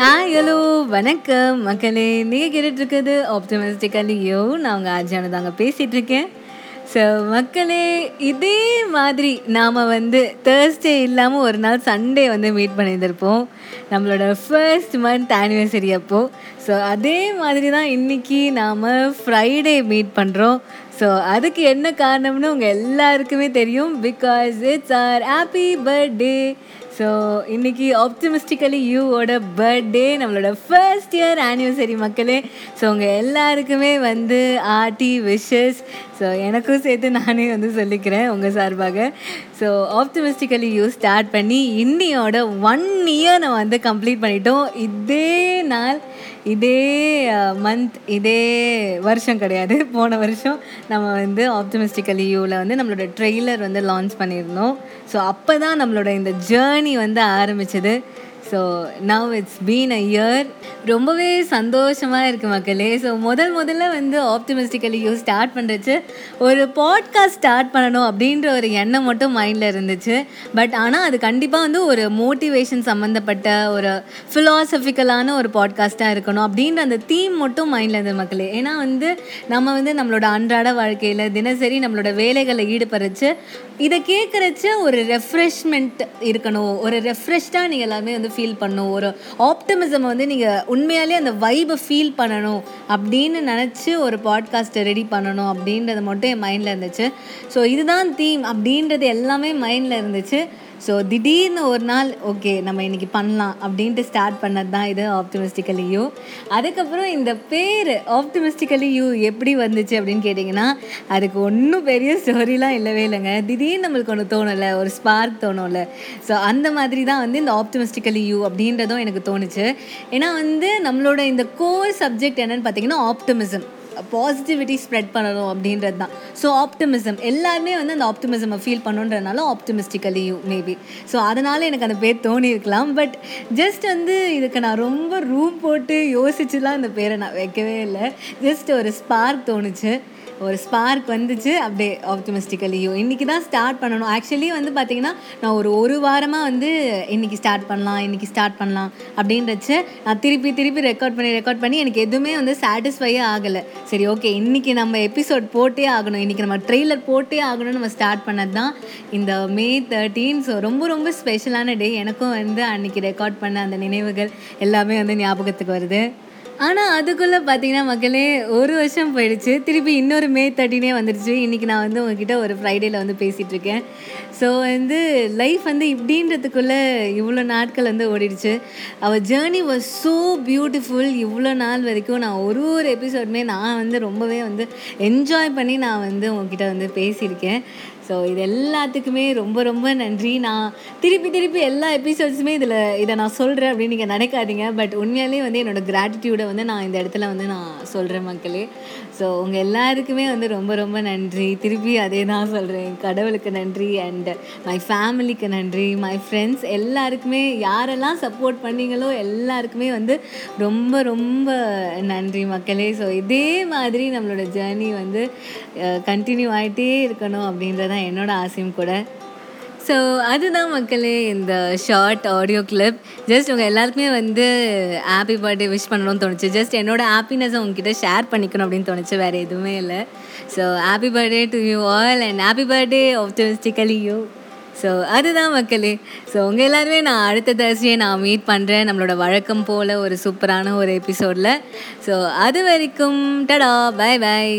Hi hello வணக்கம். மக்களே நீங்கள் கேட்டுட்டு இருக்கிறது ஆப்டமிஸ்டிக்கலியோ நான் உங்கள் ஆஜானு தாங்க பேசிகிட்ருக்கேன் ஸோ மக்களே இதே மாதிரி நாம் வந்து தேர்ஸ்டே இல்லாமல் ஒரு நாள் சண்டே வந்து மீட் பண்ணியிருந்திருப்போம். நம்மளோட ஃபர்ஸ்ட் மந்த் ஆனிவர்சரி அப்போது ஸோ அதே மாதிரி தான் இன்றைக்கி நாம் ஃப்ரைடே மீட் பண்ணுறோம் ஸோ அதுக்கு என்ன காரணம்னு உங்கள் எல்லாருக்குமே தெரியும். Because it's our happy birthday so இன்றைக்கி ஆப்டிமிஸ்டிக்கலி யூவோட பர்த்டே நம்மளோட ஃபர்ஸ்ட் இயர் ஆனிவர்சரி மக்களே. ஸோ உங்கள் எல்லாருக்குமே வந்து ஆர்டி விஷஸ் ஸோ எனக்கும் சேர்த்து நானே வந்து சொல்லிக்கிறேன் உங்கள் சார்பாக. ஸோ ஆப்டிமிஸ்டிக்கலி யூ ஸ்டார்ட் பண்ணி இன்னியோட ஒன் இயர் நம்ம வந்து கம்ப்ளீட் பண்ணிட்டோம். இதே நாள் இதே uh, மந்த் இதே வருஷம் கிடையாது. போன வருஷம் நம்ம வந்து ஆப்டமிஸ்டிக்கல் யூவில் வந்து நம்மளோட ட்ரெய்லர் வந்து லான்ச் பண்ணியிருந்தோம். ஸோ அப்போ தான் நம்மளோட இந்த ஜேர்னி வந்து ஆரம்பிச்சது. So now it's been a year ரொம்பவே சந்தோஷமாக இருக்குது மக்களே. ஸோ முதல் முதல்ல வந்து ஆப்டிமிஸ்டிக்கலி யூ ஸ்டார்ட் பண்ணுறச்சு ஒரு பாட்காஸ்ட் ஸ்டார்ட் பண்ணணும் அப்படின்ற ஒரு எண்ணம் மட்டும் மைண்டில் இருந்துச்சு. பட் ஆனால் அது கண்டிப்பாக வந்து ஒரு மோட்டிவேஷன் சம்மந்தப்பட்ட ஒரு ஃபிலாசபிக்கலான ஒரு பாட்காஸ்ட்டாக இருக்கணும் அப்படின்ற அந்த தீம் மட்டும் மைண்டில் இருந்தது மக்களே. ஏன்னா வந்து நம்ம வந்து நம்மளோட அன்றாட வாழ்க்கையில் தினசரி நம்மளோட வேலைகளை ஈடுபடுறச்சு இதை கேட்குறச்ச ஒரு ரெஃப்ரெஷ்மெண்ட் இருக்கணும். ஒரு ரெஃப்ரெஷ்டாக நீங்கள் எல்லாமே வந்து ஃபீல் பண்ணணும். ஒரு ஆப்டமிசம் வந்து நீங்கள் உண்மையாலே அந்த வைபை ஃபீல் பண்ணணும் அப்படின்னு நினச்சி ஒரு பாட்காஸ்ட்டை ரெடி பண்ணணும் அப்படின்றது மட்டும் என் மைண்டில் இருந்துச்சு. ஸோ இதுதான் தீம் அப்படின்றது எல்லாமே மைண்டில் இருந்துச்சு. ஸோ திடீர்னு ஒரு நாள் ஓகே நம்ம இன்றைக்கி பண்ணலாம் அப்படின்ட்டு ஸ்டார்ட் பண்ணது தான் இது ஆப்டிமிஸ்டிக்கலி யூ அதுக்கப்புறம் இந்த பேர் ஆப்டிமிஸ்டிக்கலி யூ எப்படி வந்துச்சு அப்படின்னு கேட்டிங்கன்னா அதுக்கு ஒன்றும் பெரிய ஸ்டோரிலாம் இல்லவே இல்லைங்க. திடீர்னு நம்மளுக்கு ஒன்று தோணும்ல ஒரு ஸ்பார்க் தோணும்ல. ஸோ அந்த மாதிரி தான் வந்து இந்த ஆப்டிமிஸ்டிக்கலி யூ அப்படின்றதும் எனக்கு தோணுச்சு. ஏன்னா வந்து நம்மளோட இந்த கோர் சப்ஜெக்ட் என்னென்னு பார்த்தீங்கன்னா ஆப்டிமிசம் பாசிட்டிவிட்டி ஸ்ப்ரெட் பண்ணணும் அப்படின்றது தான். ஸோ ஆப்டிமிசம் எல்லாருமே வந்து அந்த ஆப்டிமிசமை ஃபீல் பண்ணுன்றதுனால ஆப்டிமிஸ்டிக்கலியும் மேபி ஸோ அதனால் எனக்கு அந்த பேர் தோணியிருக்கலாம். பட் ஜஸ்ட் வந்து இதுக்கு நான் ரொம்ப ரூம் போட்டு யோசிச்சுலாம் அந்த பேரை நான் வைக்கவே இல்லை. ஜஸ்ட் ஒரு ஸ்பார்க் தோணுச்சு. ஒரு ஸ்பார்க் வந்துச்சு அப்படியே ஆப்டமிஸ்டிக்கலியோ இன்றைக்கி தான் ஸ்டார்ட் பண்ணணும். ஆக்சுவலி வந்து பார்த்திங்கன்னா நான் ஒரு ஒரு வாரமாக வந்து இன்றைக்கி ஸ்டார்ட் பண்ணலாம் இன்றைக்கி ஸ்டார்ட் பண்ணலாம் அப்படின்றச்சு நான் திருப்பி திருப்பி ரெக்கார்ட் பண்ணி ரெக்கார்ட் பண்ணி எனக்கு எதுவுமே வந்து சாட்டிஸ்ஃபையே ஆகலை. சரி ஓகே இன்றைக்கி நம்ம எபிசோட் போட்டே ஆகணும். இன்றைக்கி நம்ம ட்ரெய்லர் போட்டே ஆகணும்னு நம்ம ஸ்டார்ட் பண்ணது தான் இந்த மே தேர்ட்டீன் ஸோ ரொம்ப ரொம்ப ஸ்பெஷலான டே எனக்கும் வந்து அன்றைக்கி ரெக்கார்ட் பண்ண அந்த நினைவுகள் எல்லாமே வந்து ஞாபகத்துக்கு வருது. ஆனால் அதுக்குள்ளே பார்த்தீங்கன்னா மக்களே ஒரு வருஷம் போயிடுச்சு. திருப்பி இன்னொரு மே தேர்ட்டினே வந்துடுச்சு இன்றைக்கி நான் வந்து உங்ககிட்ட ஒரு ஃப்ரைடேயில் வந்து பேசிகிட்ருக்கேன் ஸோ வந்து லைஃப் வந்து இப்படின்றதுக்குள்ளே இவ்வளோ நாட்கள் வந்து ஓடிடுச்சு. அவள் ஜேர்னி வாஸ் ஸோ பியூட்டிஃபுல் இவ்வளோ நாள் வரைக்கும் நான் ஒரு ஒரு எபிசோடுமே நான் வந்து ரொம்பவே வந்து என்ஜாய் பண்ணி நான் வந்து உங்ககிட்ட வந்து பேசியிருக்கேன். ஸோ இது எல்லாத்துக்குமே ரொம்ப ரொம்ப நன்றி. நான் திருப்பி திருப்பி எல்லா எபிசோட்ஸுமே இதில் இதை நான் சொல்கிறேன் அப்படின்னு நீங்கள் நினைக்காதீங்க. பட் உண்மையாலே வந்து என்னோடய கிராட்டிடியூடை வந்து நான் இந்த இடத்துல வந்து நான் சொல்கிறேன் மக்களே. ஸோ உங்கள் எல்லாருக்குமே வந்து ரொம்ப ரொம்ப நன்றி. திருப்பி அதே தான் சொல்கிறேன் கடவுளுக்கு நன்றி அண்ட் மை ஃபேமிலிக்கு நன்றி. மை ஃப்ரெண்ட்ஸ் எல்லாருக்குமே யாரெல்லாம் சப்போர்ட் பண்ணீங்களோ எல்லாருக்குமே வந்து ரொம்ப ரொம்ப நன்றி மக்களே. ஸோ இதே மாதிரி நம்மளோட ஜேர்னி வந்து கண்டினியூ ஆகிட்டே இருக்கணும் அப்படின்றதான் என்னோட ஆசையும் கூட. ஸோ அதுதான் மக்களே இந்த ஷார்ட் ஆடியோ கிளிப் ஜஸ்ட் உங்கள் எல்லாருக்குமே வந்து ஹாப்பி பர்த்டே விஷ் பண்ணணும்னு தோணுச்சு. ஜஸ்ட் என்னோட ஹாப்பினஸை உங்ககிட்ட ஷேர் பண்ணிக்கணும் அப்படின்னு தோணுச்சு. வேறு எதுவுமே இல்லை. So happy birthday to you all and happy birthday optimistically you so அதுதான் மக்களே. ஸோ உங்கள் எல்லாருமே நான் அடுத்த தர்ஸ்டே நான் மீட் பண்ணுறேன் நம்மளோட வழக்கம் போல் ஒரு சூப்பரான ஒரு எபிசோடில் ஸோ அது வரைக்கும் டடா பாய் பாய்